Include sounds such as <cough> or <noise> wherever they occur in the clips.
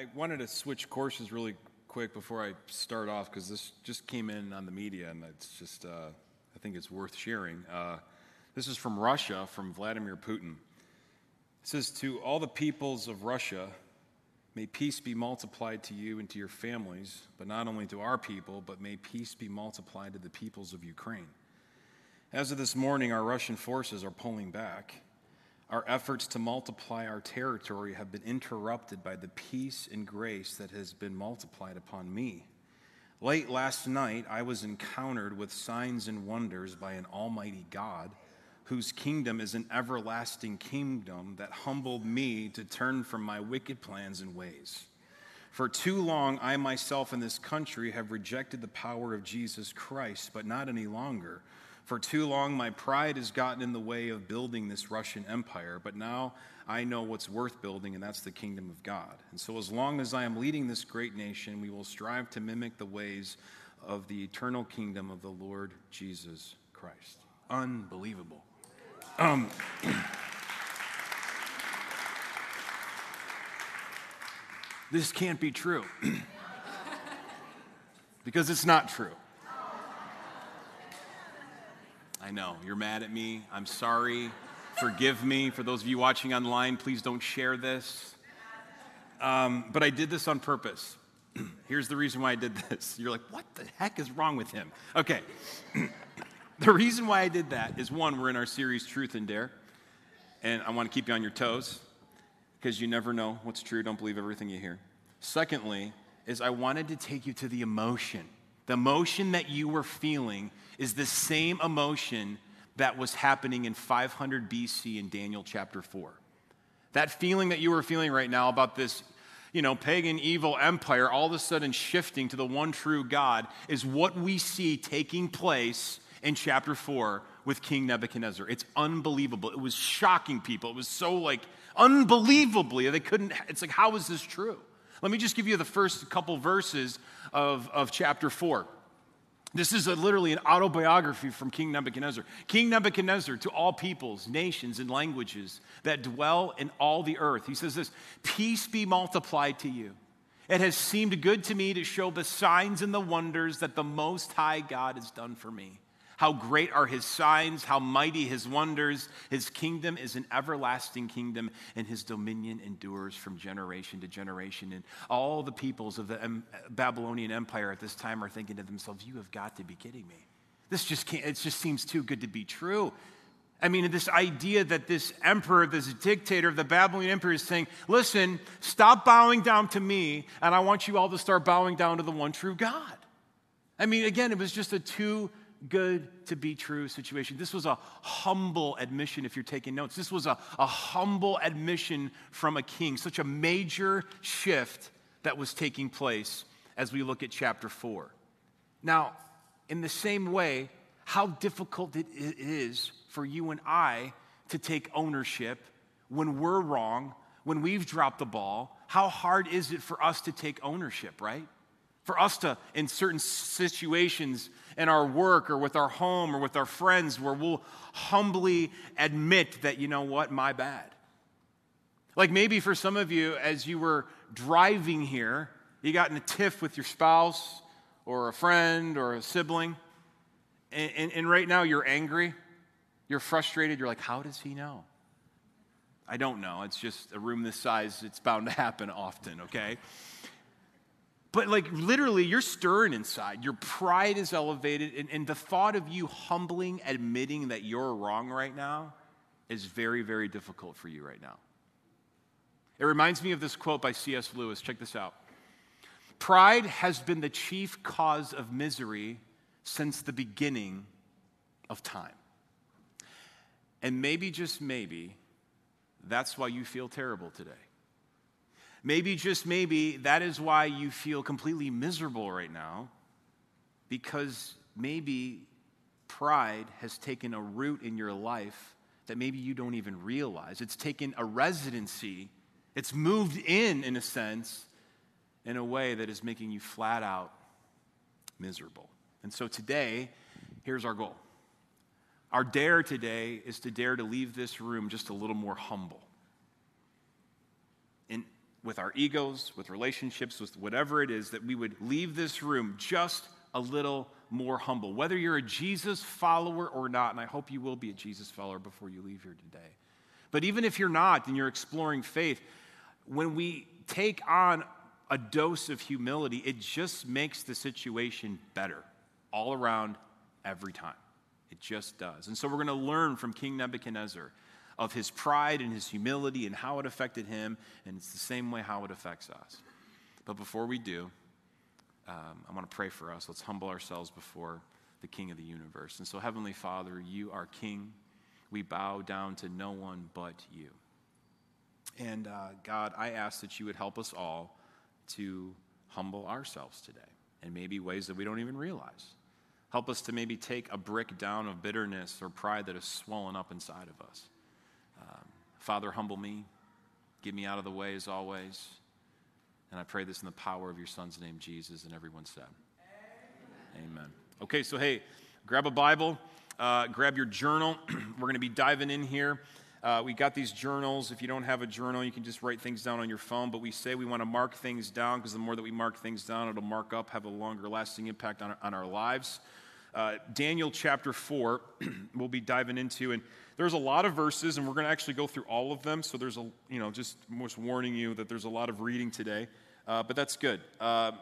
I wanted to switch courses really quick before I start off because this just came in on the media and it's just, uh, I think it's worth sharing. Uh, this is from Russia, from Vladimir Putin. It says, To all the peoples of Russia, may peace be multiplied to you and to your families, but not only to our people, but may peace be multiplied to the peoples of Ukraine. As of this morning, our Russian forces are pulling back. Our efforts to multiply our territory have been interrupted by the peace and grace that has been multiplied upon me. Late last night, I was encountered with signs and wonders by an almighty God, whose kingdom is an everlasting kingdom that humbled me to turn from my wicked plans and ways. For too long, I myself in this country have rejected the power of Jesus Christ, but not any longer. For too long, my pride has gotten in the way of building this Russian empire, but now I know what's worth building, and that's the kingdom of God. And so, as long as I am leading this great nation, we will strive to mimic the ways of the eternal kingdom of the Lord Jesus Christ. Unbelievable. Um, <clears throat> this can't be true <clears throat> because it's not true. I know. You're mad at me. I'm sorry. Forgive me. For those of you watching online, please don't share this. Um, but I did this on purpose. <clears throat> Here's the reason why I did this. <laughs> You're like, what the heck is wrong with him? Okay. <clears throat> the reason why I did that is one, we're in our series Truth and Dare. And I want to keep you on your toes because you never know what's true. Don't believe everything you hear. Secondly, is I wanted to take you to the emotion. The emotion that you were feeling is the same emotion that was happening in 500 BC in Daniel chapter 4. That feeling that you were feeling right now about this, you know, pagan evil empire all of a sudden shifting to the one true God is what we see taking place in chapter 4 with King Nebuchadnezzar. It's unbelievable. It was shocking people. It was so like unbelievably, they couldn't, it's like, how is this true? Let me just give you the first couple verses of, of chapter 4. This is a, literally an autobiography from King Nebuchadnezzar. King Nebuchadnezzar, to all peoples, nations, and languages that dwell in all the earth, he says this Peace be multiplied to you. It has seemed good to me to show the signs and the wonders that the Most High God has done for me. How great are his signs, how mighty his wonders. His kingdom is an everlasting kingdom, and his dominion endures from generation to generation. And all the peoples of the Babylonian Empire at this time are thinking to themselves, You have got to be kidding me. This just can't, it just seems too good to be true. I mean, this idea that this emperor, this dictator of the Babylonian Empire is saying, listen, stop bowing down to me, and I want you all to start bowing down to the one true God. I mean, again, it was just a too good to be true situation. This was a humble admission, if you're taking notes. This was a, a humble admission from a king, such a major shift that was taking place as we look at chapter 4. Now, in the same way, how difficult it is for you and I to take ownership when we're wrong, when we've dropped the ball. How hard is it for us to take ownership, right? For us to, in certain situations, in our work or with our home or with our friends where we'll humbly admit that, you know what, my bad. Like maybe for some of you, as you were driving here, you got in a tiff with your spouse or a friend or a sibling, and, and, and right now you're angry, you're frustrated, you're like, how does he know? I don't know. It's just a room this size, it's bound to happen often, okay? But like literally, you're stirring inside. Your pride is elevated, and, and the thought of you humbling, admitting that you're wrong right now is very, very difficult for you right now. It reminds me of this quote by C.S. Lewis. Check this out. Pride has been the chief cause of misery since the beginning of time. And maybe, just maybe, that's why you feel terrible today. Maybe, just maybe, that is why you feel completely miserable right now, because maybe pride has taken a root in your life that maybe you don't even realize. It's taken a residency, it's moved in, in a sense, in a way that is making you flat out miserable. And so today, here's our goal. Our dare today is to dare to leave this room just a little more humble with our egos, with relationships, with whatever it is, that we would leave this room just a little more humble. Whether you're a Jesus follower or not, and I hope you will be a Jesus follower before you leave here today. But even if you're not and you're exploring faith, when we take on a dose of humility, it just makes the situation better all around every time. It just does. And so we're going to learn from King Nebuchadnezzar of his pride and his humility and how it affected him, and it's the same way how it affects us. But before we do, um, I want to pray for us. Let's humble ourselves before the King of the universe. And so, Heavenly Father, you are King. We bow down to no one but you. And uh, God, I ask that you would help us all to humble ourselves today, and maybe ways that we don't even realize. Help us to maybe take a brick down of bitterness or pride that has swollen up inside of us. Um, Father, humble me. Get me out of the way as always. And I pray this in the power of your Son's name, Jesus. And everyone said, Amen. Amen. Okay, so hey, grab a Bible, uh, grab your journal. <clears throat> We're going to be diving in here. Uh, we got these journals. If you don't have a journal, you can just write things down on your phone. But we say we want to mark things down because the more that we mark things down, it'll mark up, have a longer lasting impact on our, on our lives. Uh, Daniel chapter 4, <clears throat> we'll be diving into. And there's a lot of verses, and we're going to actually go through all of them. So there's a, you know, just, just warning you that there's a lot of reading today. Uh, but that's good. Uh,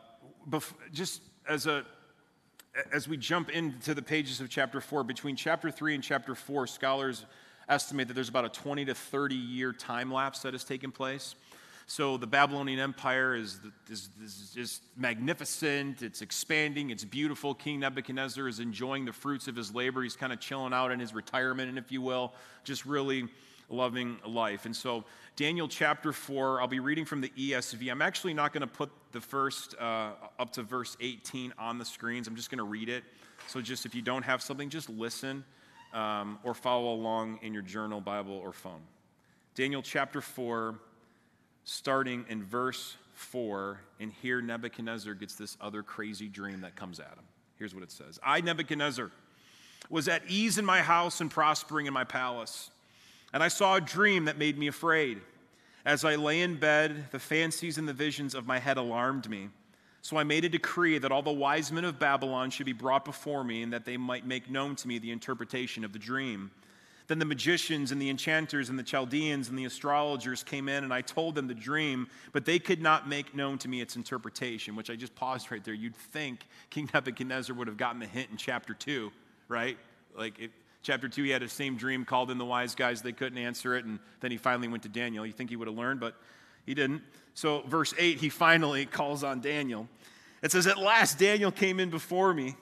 bef- just as a, as we jump into the pages of chapter 4, between chapter 3 and chapter 4, scholars estimate that there's about a 20 to 30 year time lapse that has taken place. So the Babylonian Empire is, is, is, magnificent, it's expanding, it's beautiful. King Nebuchadnezzar is enjoying the fruits of his labor. He's kind of chilling out in his retirement, and if you will, just really loving life. And so, Daniel chapter 4, I'll be reading from the ESV. I'm actually not going to put the first uh, up to verse 18 on the screens, I'm just going to read it. So, just if you don't have something, just listen um, or follow along in your journal, Bible, or phone. Daniel chapter 4, starting in verse 4, and here Nebuchadnezzar gets this other crazy dream that comes at him. Here's what it says I, Nebuchadnezzar, was at ease in my house and prospering in my palace. And I saw a dream that made me afraid. As I lay in bed, the fancies and the visions of my head alarmed me. So I made a decree that all the wise men of Babylon should be brought before me, and that they might make known to me the interpretation of the dream. Then the magicians and the enchanters and the Chaldeans and the astrologers came in, and I told them the dream, but they could not make known to me its interpretation, which I just paused right there. You'd think King Nebuchadnezzar would have gotten the hint in chapter 2, right? Like, it, chapter 2, he had the same dream, called in the wise guys, they couldn't answer it, and then he finally went to Daniel. You think he would have learned, but he didn't. So, verse 8, he finally <laughs> calls on Daniel. It says, At last Daniel came in before me,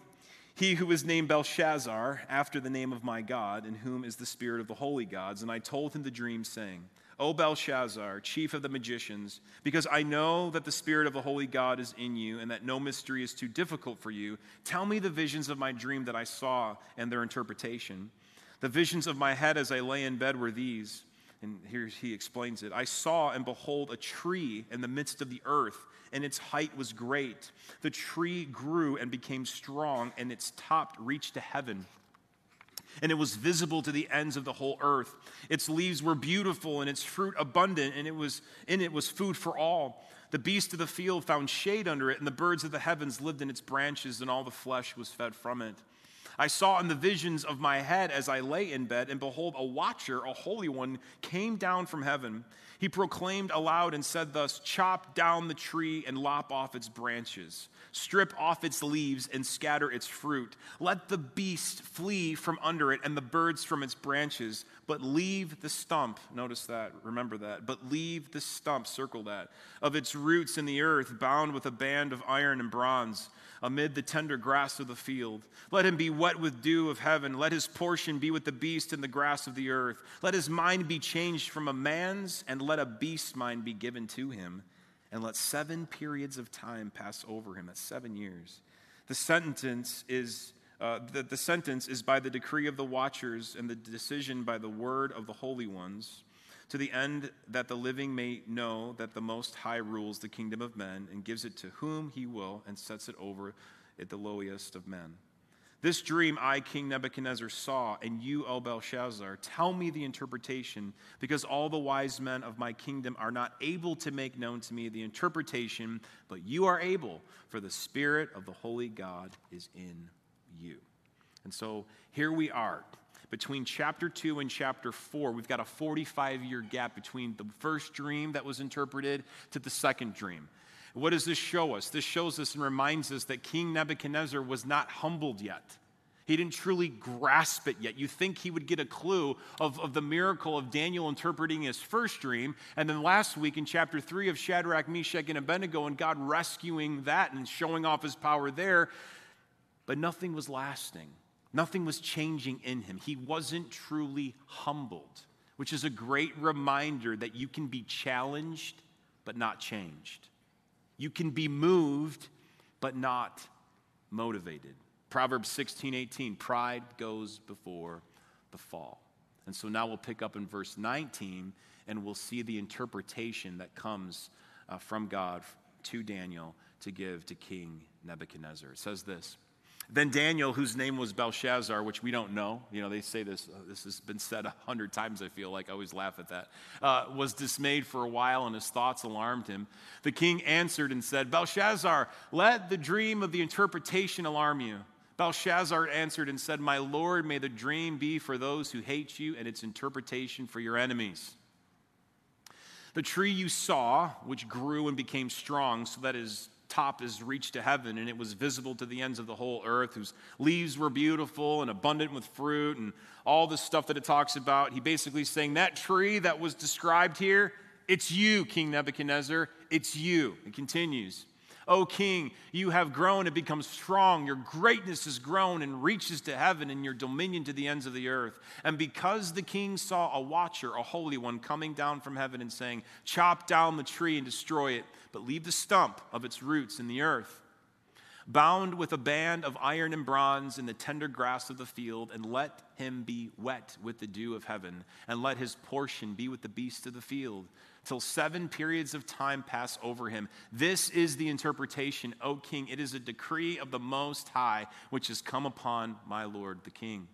he who was named Belteshazzar, after the name of my God, in whom is the spirit of the holy gods. And I told him the dream, saying, O Belteshazzar, chief of the magicians, because I know that the spirit of the holy God is in you, and that no mystery is too difficult for you, tell me the visions of my dream that I saw and their interpretation. The visions of my head as I lay in bed were these. And here he explains it I saw and behold a tree in the midst of the earth, and its height was great. The tree grew and became strong, and its top reached to heaven. And it was visible to the ends of the whole earth. Its leaves were beautiful, and its fruit abundant, and it was in it was food for all. The beasts of the field found shade under it, and the birds of the heavens lived in its branches, and all the flesh was fed from it. I saw in the visions of my head as I lay in bed, and behold, a watcher, a holy one, came down from heaven. He proclaimed aloud and said thus Chop down the tree and lop off its branches, strip off its leaves and scatter its fruit. Let the beast flee from under it and the birds from its branches, but leave the stump. Notice that, remember that. But leave the stump, circle that, of its roots in the earth, bound with a band of iron and bronze amid the tender grass of the field. Let him be wet with dew of heaven. Let his portion be with the beast in the grass of the earth. Let his mind be changed from a man's, and let a beast's mind be given to him. And let seven periods of time pass over him. That's seven years. The sentence is. Uh, the, the sentence is by the decree of the watchers and the decision by the word of the holy ones to the end that the living may know that the Most High rules the kingdom of men and gives it to whom he will and sets it over it the lowliest of men. This dream I, King Nebuchadnezzar, saw, and you, O Belteshazzar, tell me the interpretation, because all the wise men of my kingdom are not able to make known to me the interpretation, but you are able, for the Spirit of the Holy God is in you. And so here we are. Between chapter 2 and chapter 4, we've got a 45 year gap between the first dream that was interpreted to the second dream. What does this show us? This shows us and reminds us that King Nebuchadnezzar was not humbled yet. He didn't truly grasp it yet. You think he would get a clue of, of the miracle of Daniel interpreting his first dream. And then last week in chapter 3 of Shadrach, Meshach, and Abednego, and God rescuing that and showing off his power there. But nothing was lasting, nothing was changing in him. He wasn't truly humbled, which is a great reminder that you can be challenged but not changed. You can be moved, but not motivated. Proverbs 16, 18, pride goes before the fall. And so now we'll pick up in verse 19 and we'll see the interpretation that comes uh, from God to Daniel to give to King Nebuchadnezzar. It says this then Daniel, whose name was Belteshazzar, which we don't know, you know, they say this, uh, this has been said a hundred times, I feel like. I always laugh at that, uh, was dismayed for a while and his thoughts alarmed him. The king answered and said, Belteshazzar, let the dream of the interpretation alarm you. Belteshazzar answered and said, My Lord, may the dream be for those who hate you and its interpretation for your enemies. The tree you saw, which grew and became strong, so that is top is reached to heaven, and it was visible to the ends of the whole earth, whose leaves were beautiful and abundant with fruit, and all the stuff that it talks about. He basically saying that tree that was described here, it's you, King Nebuchadnezzar. It's you. It continues. O king, you have grown and become strong. Your greatness has grown and reaches to heaven, and your dominion to the ends of the earth. And because the king saw a watcher, a holy one, coming down from heaven and saying, Chop down the tree and destroy it, but leave the stump of its roots in the earth. Bound with a band of iron and bronze in the tender grass of the field, and let him be wet with the dew of heaven, and let his portion be with the beasts of the field till seven periods of time pass over him. This is the interpretation, O king. It is a decree of the Most High which has come upon my Lord the king.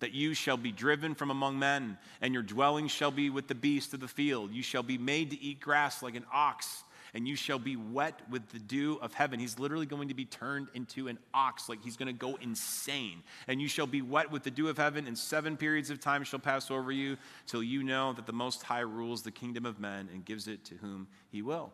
That you shall be driven from among men, and your dwelling shall be with the beasts of the field. You shall be made to eat grass like an ox and you shall be wet with the dew of heaven. He's literally going to be turned into an ox, like he's going to go insane. And you shall be wet with the dew of heaven, and seven periods of time shall pass over you till you know that the Most High rules the kingdom of men and gives it to whom he will.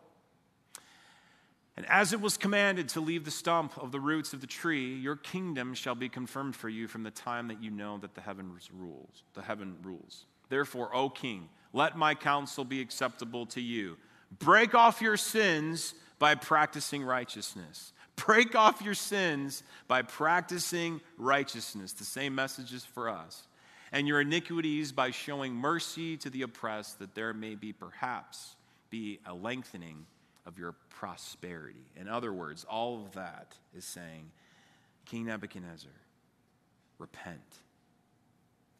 And as it was commanded to leave the stump of the roots of the tree, your kingdom shall be confirmed for you from the time that you know that the heavens rules. The heaven rules. Therefore, O king, let my counsel be acceptable to you. Break off your sins by practicing righteousness. Break off your sins by practicing righteousness. The same message is for us. And your iniquities by showing mercy to the oppressed, that there may be perhaps be a lengthening of your prosperity. In other words, all of that is saying, King Nebuchadnezzar, repent.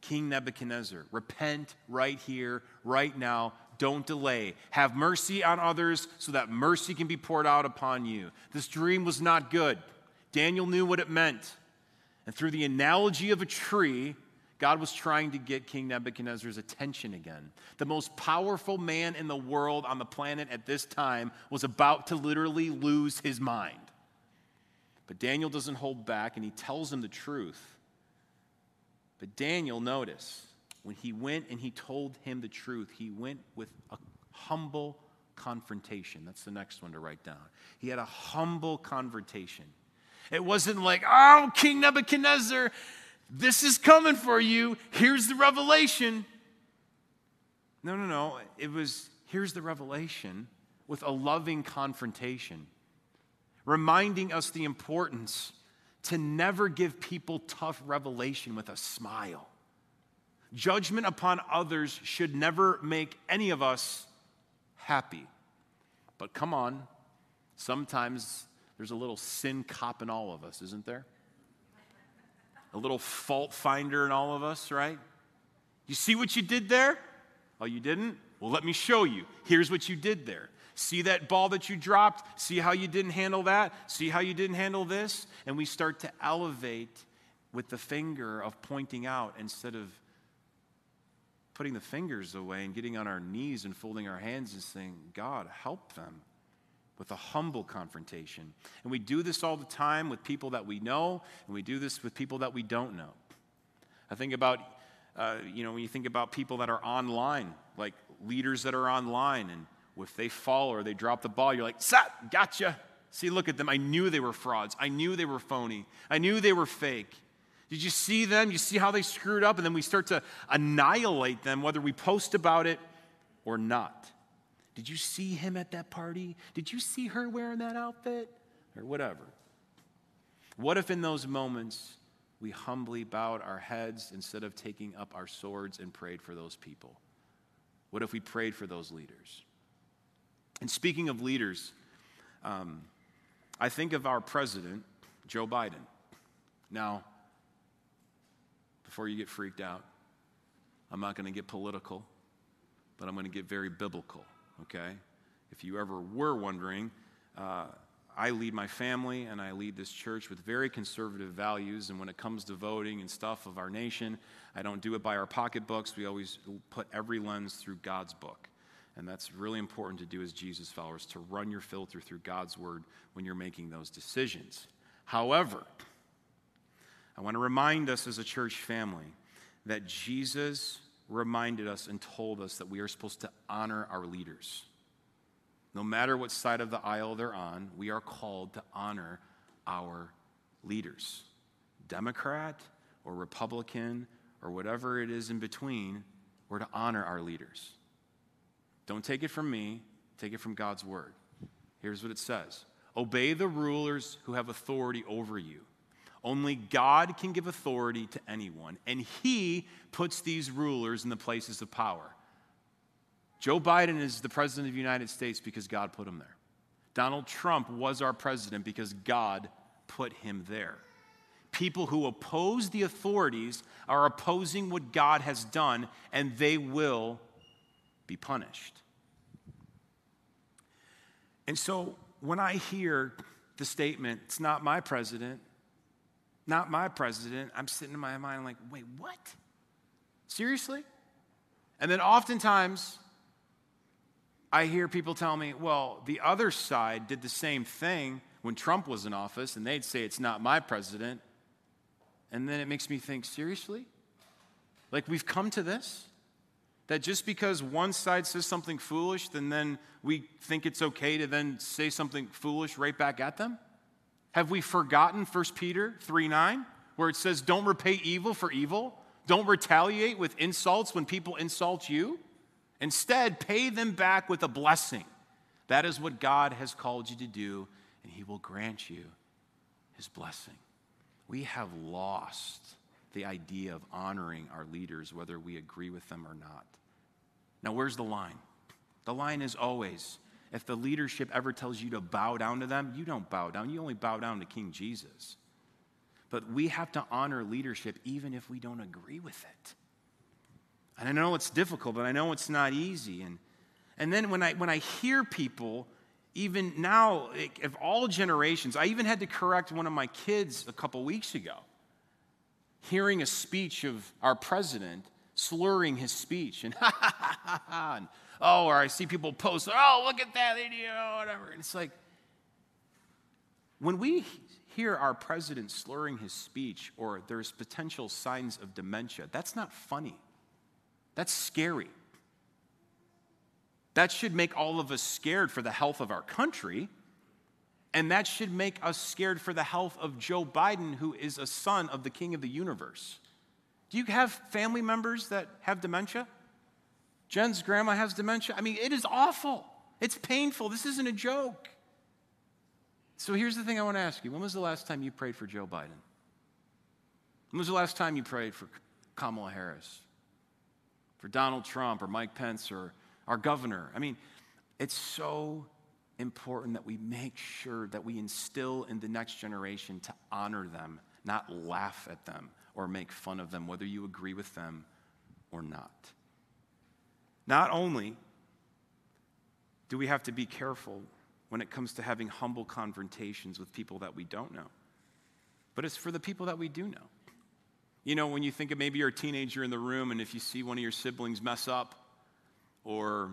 King Nebuchadnezzar, repent right here, right now, don't delay. Have mercy on others so that mercy can be poured out upon you. This dream was not good. Daniel knew what it meant. And through the analogy of a tree, God was trying to get King Nebuchadnezzar's attention again. The most powerful man in the world on the planet at this time was about to literally lose his mind. But Daniel doesn't hold back and he tells him the truth. But Daniel, notice, when he went and he told him the truth, he went with a humble confrontation. That's the next one to write down. He had a humble confrontation. It wasn't like, oh, King Nebuchadnezzar, this is coming for you. Here's the revelation. No, no, no. It was, here's the revelation with a loving confrontation, reminding us the importance to never give people tough revelation with a smile. Judgment upon others should never make any of us happy. But come on, sometimes there's a little sin cop in all of us, isn't there? A little fault finder in all of us, right? You see what you did there? Oh, you didn't? Well, let me show you. Here's what you did there. See that ball that you dropped? See how you didn't handle that? See how you didn't handle this? And we start to elevate with the finger of pointing out instead of putting the fingers away and getting on our knees and folding our hands and saying, God, help them with a humble confrontation. And we do this all the time with people that we know, and we do this with people that we don't know. I think about, uh, you know, when you think about people that are online, like leaders that are online, and if they fall or they drop the ball, you're like, Sat, gotcha. See, look at them. I knew they were frauds. I knew they were phony. I knew they were fake. Did you see them? You see how they screwed up? And then we start to annihilate them, whether we post about it or not. Did you see him at that party? Did you see her wearing that outfit? Or whatever. What if in those moments we humbly bowed our heads instead of taking up our swords and prayed for those people? What if we prayed for those leaders? And speaking of leaders, um, I think of our president, Joe Biden. Now, before you get freaked out. I'm not going to get political, but I'm going to get very biblical, okay? If you ever were wondering, uh, I lead my family and I lead this church with very conservative values. And when it comes to voting and stuff of our nation, I don't do it by our pocketbooks. We always put every lens through God's book. And that's really important to do as Jesus followers, to run your filter through God's word when you're making those decisions. However, I want to remind us as a church family that Jesus reminded us and told us that we are supposed to honor our leaders. No matter what side of the aisle they're on, we are called to honor our leaders. Democrat or Republican or whatever it is in between, we're to honor our leaders. Don't take it from me, take it from God's word. Here's what it says Obey the rulers who have authority over you only God can give authority to anyone, and He puts these rulers in the places of power. Joe Biden is the President of the United States because God put him there. Donald Trump was our president because God put him there. People who oppose the authorities are opposing what God has done, and they will be punished. And so when I hear the statement, it's not my president, not my president. I'm sitting in my mind like, wait, what? Seriously? And then oftentimes, I hear people tell me, well, the other side did the same thing when Trump was in office, and they'd say it's not my president. And then it makes me think, seriously? Like we've come to this? That just because one side says something foolish, then then we think it's okay to then say something foolish right back at them? Have we forgotten 1 Peter 3 9, where it says, Don't repay evil for evil? Don't retaliate with insults when people insult you. Instead, pay them back with a blessing. That is what God has called you to do, and He will grant you His blessing. We have lost the idea of honoring our leaders, whether we agree with them or not. Now, where's the line? The line is always if the leadership ever tells you to bow down to them, you don't bow down. You only bow down to King Jesus. But we have to honor leadership even if we don't agree with it. And I know it's difficult, but I know it's not easy. And, and then when I, when I hear people, even now, of all generations, I even had to correct one of my kids a couple weeks ago. Hearing a speech of our president, slurring his speech, and <laughs> <laughs> ha, oh, or I see people post, oh, look at that, you know, oh, whatever. And it's like, when we hear our president slurring his speech or there's potential signs of dementia, that's not funny. That's scary. That should make all of us scared for the health of our country. And that should make us scared for the health of Joe Biden, who is a son of the king of the universe. Do you have family members that have dementia? Jen's grandma has dementia. I mean, it is awful. It's painful. This isn't a joke. So here's the thing I want to ask you When was the last time you prayed for Joe Biden? When was the last time you prayed for Kamala Harris? For Donald Trump or Mike Pence or our governor? I mean, it's so important that we make sure that we instill in the next generation to honor them, not laugh at them or make fun of them, whether you agree with them or not. Not only do we have to be careful when it comes to having humble confrontations with people that we don't know? But it's for the people that we do know. You know, when you think of maybe you're a teenager in the room and if you see one of your siblings mess up or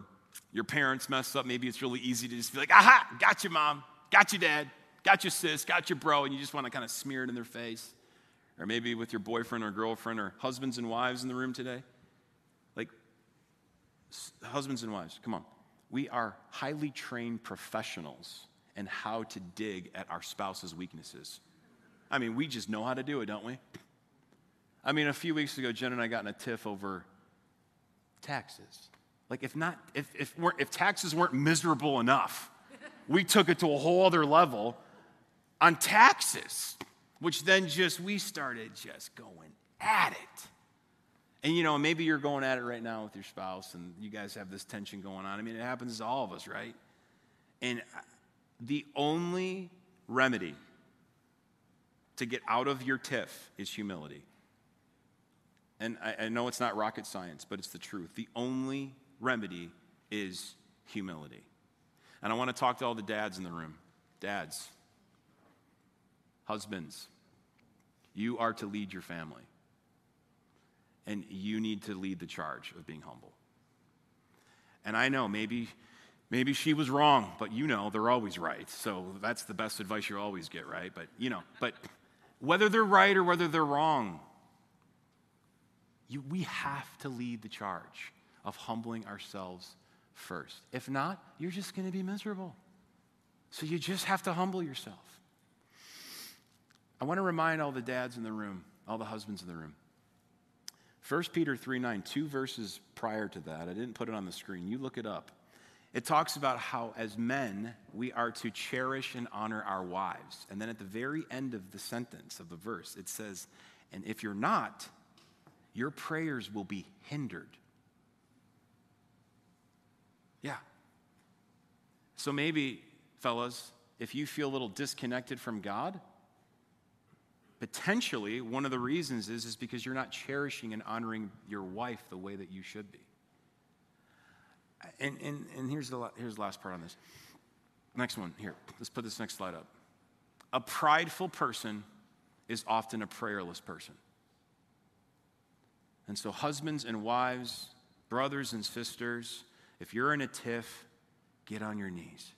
your parents mess up, maybe it's really easy to just be like, aha, got you, mom, got you, dad, got you, sis, got your bro, and you just want to kind of smear it in their face. Or maybe with your boyfriend or girlfriend or husbands and wives in the room today. Husbands and wives, come on. We are highly trained professionals in how to dig at our spouse's weaknesses. I mean, we just know how to do it, don't we? I mean, a few weeks ago, Jen and I got in a tiff over taxes. Like, if not, if, if, if taxes weren't miserable enough, we took it to a whole other level on taxes, which then just, we started just going at it. And you know, maybe you're going at it right now with your spouse and you guys have this tension going on. I mean, it happens to all of us, right? And the only remedy to get out of your tiff is humility and I, I know it's not rocket science, but it's the truth. The only remedy is humility. And I want to talk to all the dads in the room. Dads, husbands, you are to lead your family. And you need to lead the charge of being humble. And I know maybe maybe she was wrong, but you know they're always right. So that's the best advice you always get, right? But you know, but whether they're right or whether they're wrong, you, we have to lead the charge of humbling ourselves first. If not, you're just going to be miserable. So you just have to humble yourself. I want to remind all the dads in the room, all the husbands in the room. 1 Peter 3 9, two verses prior to that, I didn't put it on the screen. You look it up. It talks about how, as men, we are to cherish and honor our wives. And then at the very end of the sentence of the verse, it says, And if you're not, your prayers will be hindered. Yeah. So maybe, fellas, if you feel a little disconnected from God, potentially one of the reasons is, is because you're not cherishing and honoring your wife the way that you should be. And, and, and here's, the, here's the last part on this. Next one, here, let's put this next slide up. A prideful person is often a prayerless person. And so, husbands and wives, brothers and sisters, if you're in a tiff, get on your knees.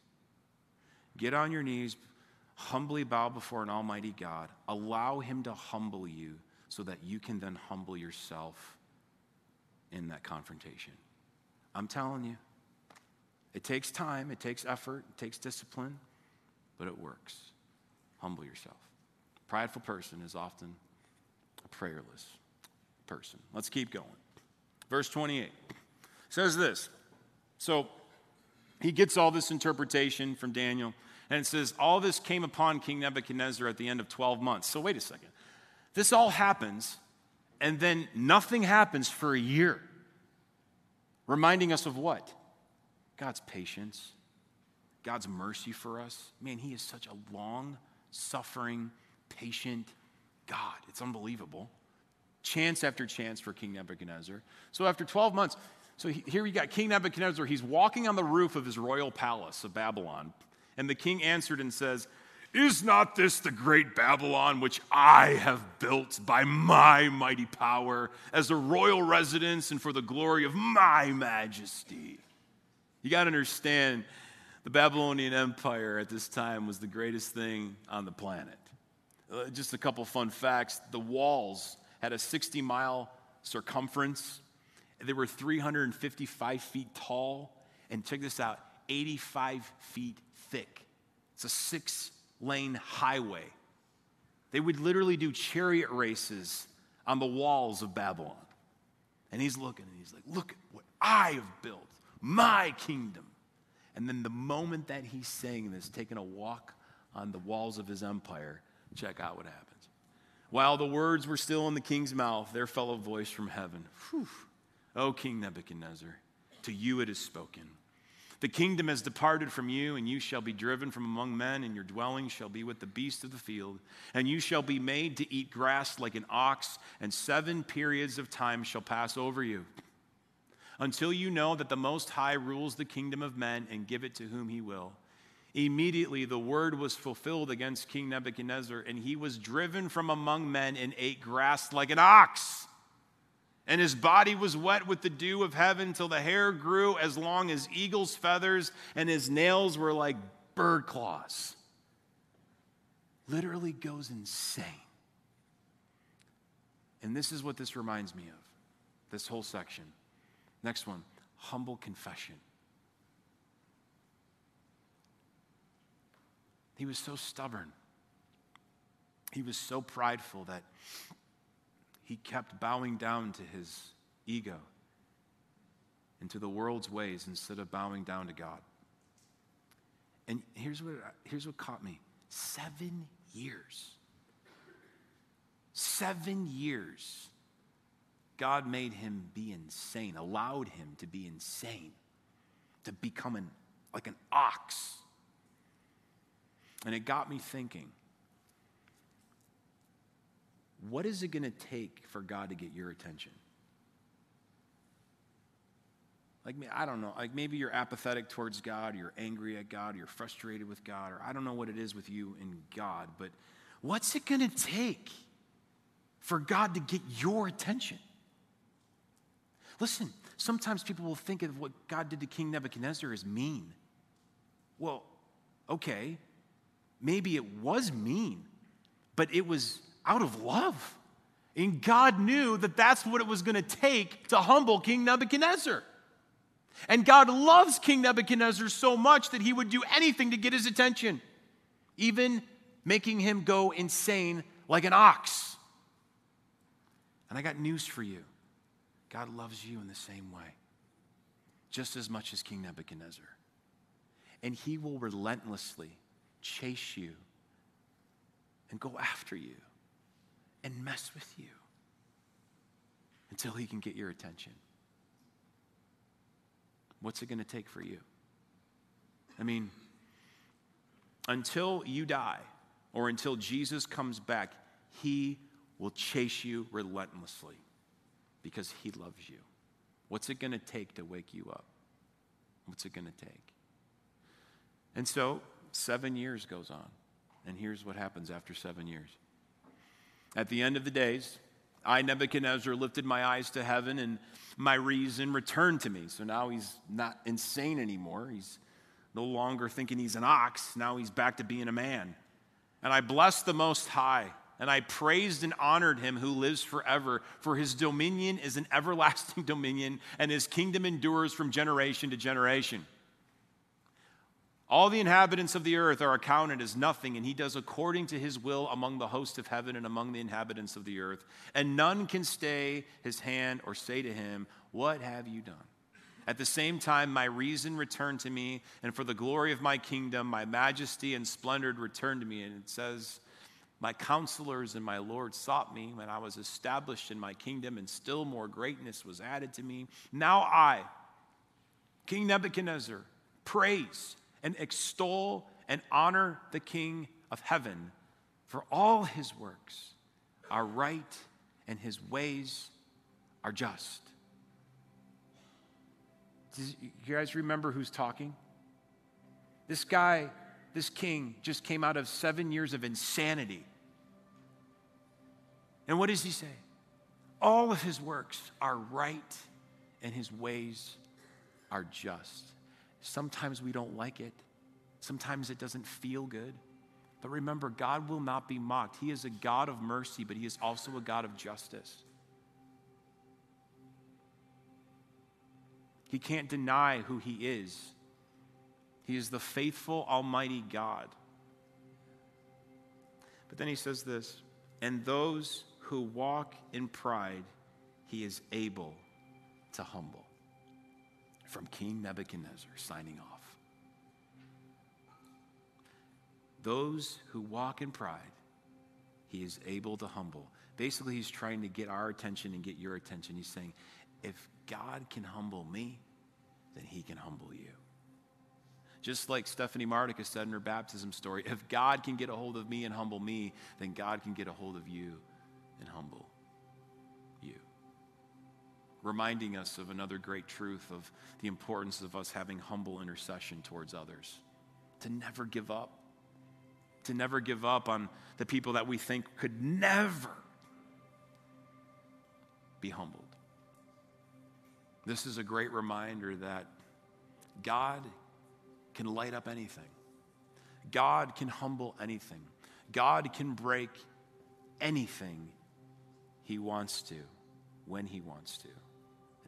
Get on your knees, humbly bow before an almighty God. Allow Him to humble you so that you can then humble yourself in that confrontation. I'm telling you, it takes time, it takes effort, it takes discipline, but it works. Humble yourself. Prideful person is often a prayerless person. Let's keep going. Verse 28 says this. So he gets all this interpretation from Daniel, and it says, All this came upon King Nebuchadnezzar at the end of 12 months. So wait a second. This all happens, and then nothing happens for a year. Reminding us of what? God's patience, God's mercy for us. Man, He is such a long, suffering, patient God. It's unbelievable chance after chance for King Nebuchadnezzar. So after 12 months, so here we got King Nebuchadnezzar. He's walking on the roof of his royal palace of Babylon. And the king answered and says, Is not this the great Babylon which I have built by my mighty power as a royal residence and for the glory of my majesty? You got to understand, the Babylonian Empire at this time was the greatest thing on the planet. Uh, just a couple fun facts the walls had a 60 mile circumference. They were 355 feet tall. And check this out 85 feet thick. It's a six lane highway. They would literally do chariot races on the walls of Babylon. And he's looking and he's like, Look at what I have built, my kingdom. And then the moment that he's saying this, taking a walk on the walls of his empire, check out what happens. While the words were still in the king's mouth, there fell a voice from heaven. Whew. O oh, King Nebuchadnezzar, to you it is spoken. The kingdom has departed from you, and you shall be driven from among men, and your dwelling shall be with the beasts of the field. And you shall be made to eat grass like an ox, and seven periods of time shall pass over you until you know that the Most High rules the kingdom of men and give it to whom he will. Immediately the word was fulfilled against King Nebuchadnezzar, and he was driven from among men and ate grass like an ox. And his body was wet with the dew of heaven till the hair grew as long as eagle's feathers, and his nails were like bird claws. Literally goes insane. And this is what this reminds me of this whole section. Next one humble confession. He was so stubborn. He was so prideful that he kept bowing down to his ego and to the world's ways instead of bowing down to God. And here's what, here's what caught me seven years. Seven years. God made him be insane, allowed him to be insane, to become an, like an ox. And it got me thinking what is it going to take for God to get your attention? Like, I don't know, like maybe you're apathetic towards God, you're angry at God, you're frustrated with God, or I don't know what it is with you and God, but what's it going to take for God to get your attention? Listen, sometimes people will think of what God did to King Nebuchadnezzar as mean. Well, okay, maybe it was mean, but it was out of love. And God knew that that's what it was going to take to humble King Nebuchadnezzar. And God loves King Nebuchadnezzar so much that he would do anything to get his attention, even making him go insane like an ox. And I got news for you God loves you in the same way, just as much as King Nebuchadnezzar. And he will relentlessly chase you and go after you and mess with you until he can get your attention. What's it going to take for you? I mean, until you die or until Jesus comes back, he will chase you relentlessly because he loves you. What's it going to take to wake you up? What's it going to take? And so, seven years goes on. And here's what happens after seven years. At the end of the days, I, Nebuchadnezzar, lifted my eyes to heaven, and my reason returned to me. So now he's not insane anymore. He's no longer thinking he's an ox. Now he's back to being a man. And I blessed the Most High, and I praised and honored him who lives forever, for his dominion is an everlasting <laughs> dominion, and his kingdom endures from generation to generation. All the inhabitants of the earth are accounted as nothing, and he does according to his will among the host of heaven and among the inhabitants of the earth. And none can stay his hand or say to him, What have you done? At the same time, my reason returned to me, and for the glory of my kingdom, my majesty and splendor returned to me. And it says, My counselors and my Lord sought me when I was established in my kingdom, and still more greatness was added to me. Now I, King Nebuchadnezzar, praise and extol and honor the King of heaven, for all his works are right and his ways are just. Do you guys remember who's talking? This guy, this king, just came out of seven years of insanity. And what does he say? All of his works are right and his ways are just. Sometimes we don't like it. Sometimes it doesn't feel good. But remember, God will not be mocked. He is a God of mercy, but He is also a God of justice. He can't deny who He is. He is the faithful, almighty God. But then He says this and those who walk in pride, He is able to humble from King Nebuchadnezzar, signing off. Those who walk in pride, he is able to humble. Basically, he's trying to get our attention and get your attention. He's saying, if God can humble me, then he can humble you. Just like Stephanie Martica said in her baptism story, if God can get a hold of me and humble me, then God can get a hold of you and humble reminding us of another great truth of the importance of us having humble intercession towards others, to never give up, to never give up on the people that we think could never be humbled. This is a great reminder that God can light up anything. God can humble anything. God can break anything He wants to, when He wants to,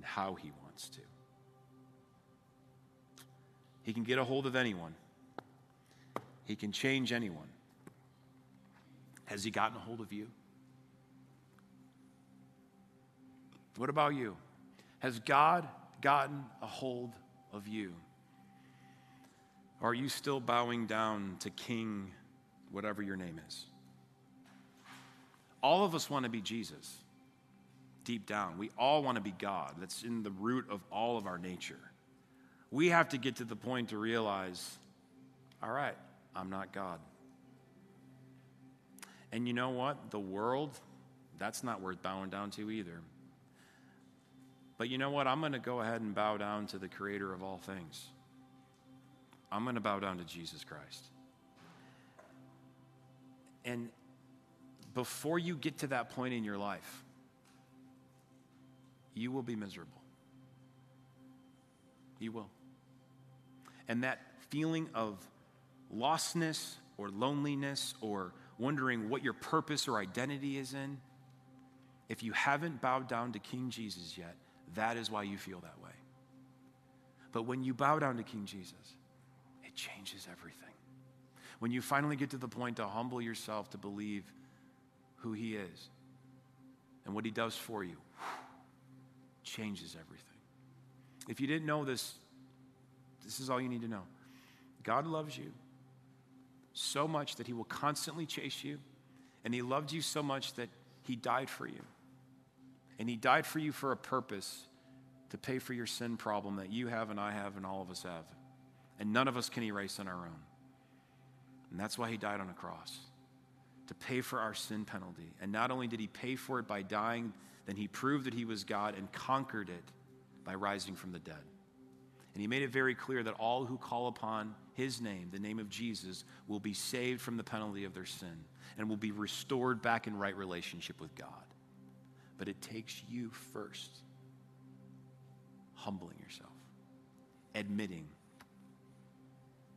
and how He wants to. He can get a hold of anyone, He can change anyone. Has He gotten a hold of you? What about you? Has God gotten a hold of you? Are you still bowing down to King, whatever your name is? All of us want to be Jesus deep down. We all want to be God. That's in the root of all of our nature. We have to get to the point to realize all right, I'm not God. And you know what? The world, that's not worth bowing down to either. But you know what? I'm going to go ahead and bow down to the creator of all things. I'm going to bow down to Jesus Christ. And before you get to that point in your life, you will be miserable. You will. And that feeling of lostness or loneliness or wondering what your purpose or identity is in, if you haven't bowed down to King Jesus yet, that is why you feel that way. But when you bow down to King Jesus, it changes everything. When you finally get to the point to humble yourself to believe who He is and what He does for you, changes everything. If you didn't know this, this is all you need to know. God loves you so much that He will constantly chase you, and He loved you so much that He died for you. And He died for you for a purpose to pay for your sin problem that you have and I have and all of us have and none of us can erase on our own. And that's why he died on a cross to pay for our sin penalty. And not only did he pay for it by dying, then he proved that he was God and conquered it by rising from the dead. And he made it very clear that all who call upon his name, the name of Jesus, will be saved from the penalty of their sin and will be restored back in right relationship with God. But it takes you first humbling yourself, admitting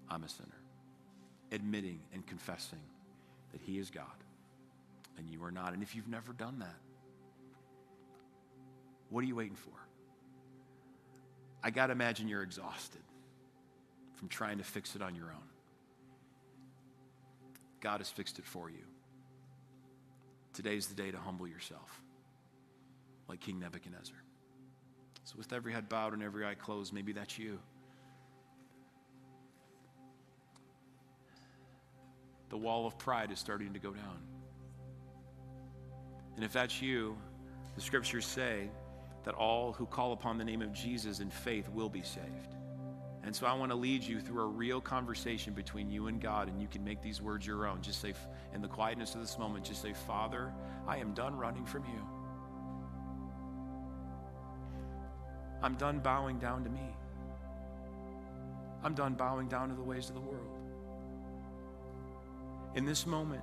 I'm a sinner. Admitting and confessing that He is God and you are not. And if you've never done that, what are you waiting for? I got to imagine you're exhausted from trying to fix it on your own. God has fixed it for you. Today's the day to humble yourself, like King Nebuchadnezzar. So, with every head bowed and every eye closed, maybe that's you. the wall of pride is starting to go down. And if that's you, the scriptures say that all who call upon the name of Jesus in faith will be saved. And so I want to lead you through a real conversation between you and God, and you can make these words your own. Just say, in the quietness of this moment, just say, Father, I am done running from you. I'm done bowing down to me. I'm done bowing down to the ways of the world in this moment,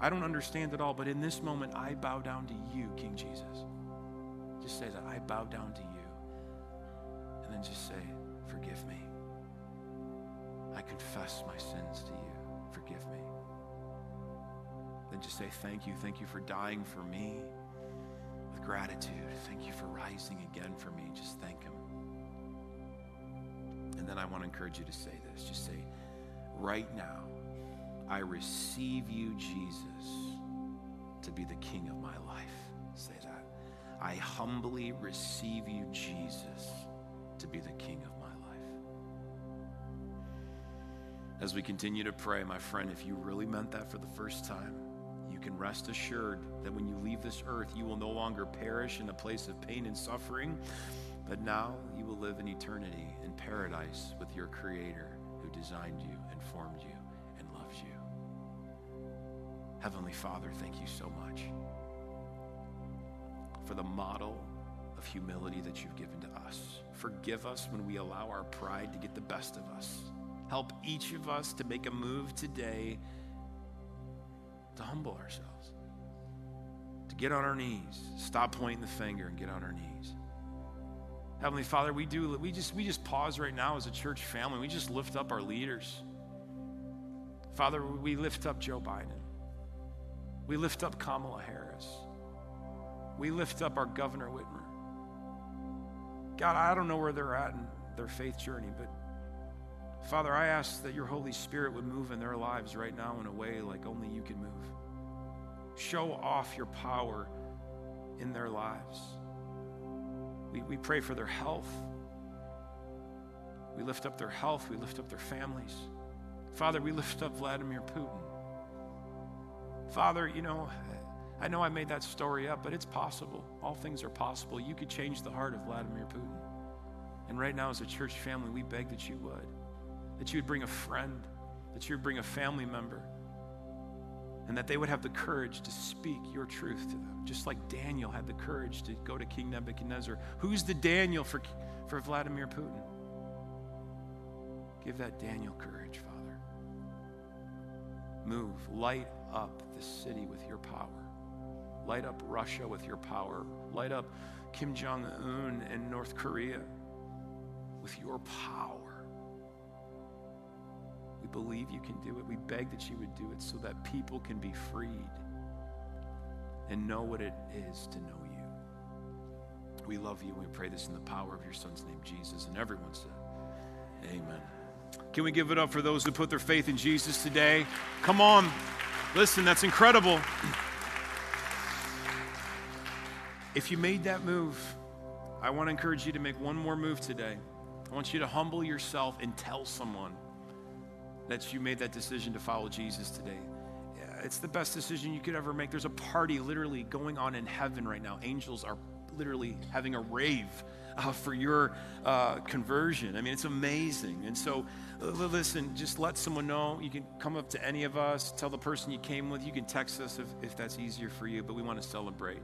I don't understand it all, but in this moment, I bow down to you, King Jesus. Just say that I bow down to you. And then just say, Forgive me. I confess my sins to you. Forgive me. Then just say, Thank you. Thank you for dying for me with gratitude. Thank you for rising again for me. Just thank Him. And then I want to encourage you to say this. Just say, Right now, I receive you, Jesus, to be the king of my life. I humbly receive you, Jesus, to be the king of my life. As we continue to pray, my friend, if you really meant that for the first time, you can rest assured that when you leave this earth, you will no longer perish in a place of pain and suffering, but now you will live in eternity in paradise with your Creator who designed you and formed you and loves you. Heavenly Father, thank you so much for the model of humility that you've given to us. Forgive us when we allow our pride to get the best of us. Help each of us to make a move today to humble ourselves, to get on our knees, stop pointing the finger and get on our knees. Heavenly Father, we do we just we just pause right now as a church family. We just lift up our leaders. Father, we lift up Joe Biden. We lift up Kamala Harris. We lift up our Governor Whitmer. God, I don't know where they're at in their faith journey, but Father, I ask that your Holy Spirit would move in their lives right now in a way like only you can move. Show off your power in their lives. We, we pray for their health. We lift up their health. We lift up their families. Father, we lift up Vladimir Putin. Father, you know, I know I made that story up, but it's possible. All things are possible. You could change the heart of Vladimir Putin. And right now, as a church family, we beg that you would. That you would bring a friend, that you would bring a family member, and that they would have the courage to speak your truth to them, just like Daniel had the courage to go to King Nebuchadnezzar. Who's the Daniel for, for Vladimir Putin? Give that Daniel courage, Father. Move, light up the city with your power. Light up Russia with your power. Light up Kim Jong un and North Korea with your power. We believe you can do it. We beg that you would do it so that people can be freed and know what it is to know you. We love you. We pray this in the power of your son's name, Jesus. And everyone said, Amen. Can we give it up for those who put their faith in Jesus today? Come on. Listen, that's incredible. If you made that move, I want to encourage you to make one more move today. I want you to humble yourself and tell someone that you made that decision to follow Jesus today. It's the best decision you could ever make. There's a party literally going on in heaven right now. Angels are literally having a rave uh, for your uh, conversion. I mean, it's amazing. And so, uh, listen, just let someone know. You can come up to any of us, tell the person you came with. You can text us if, if that's easier for you, but we want to celebrate.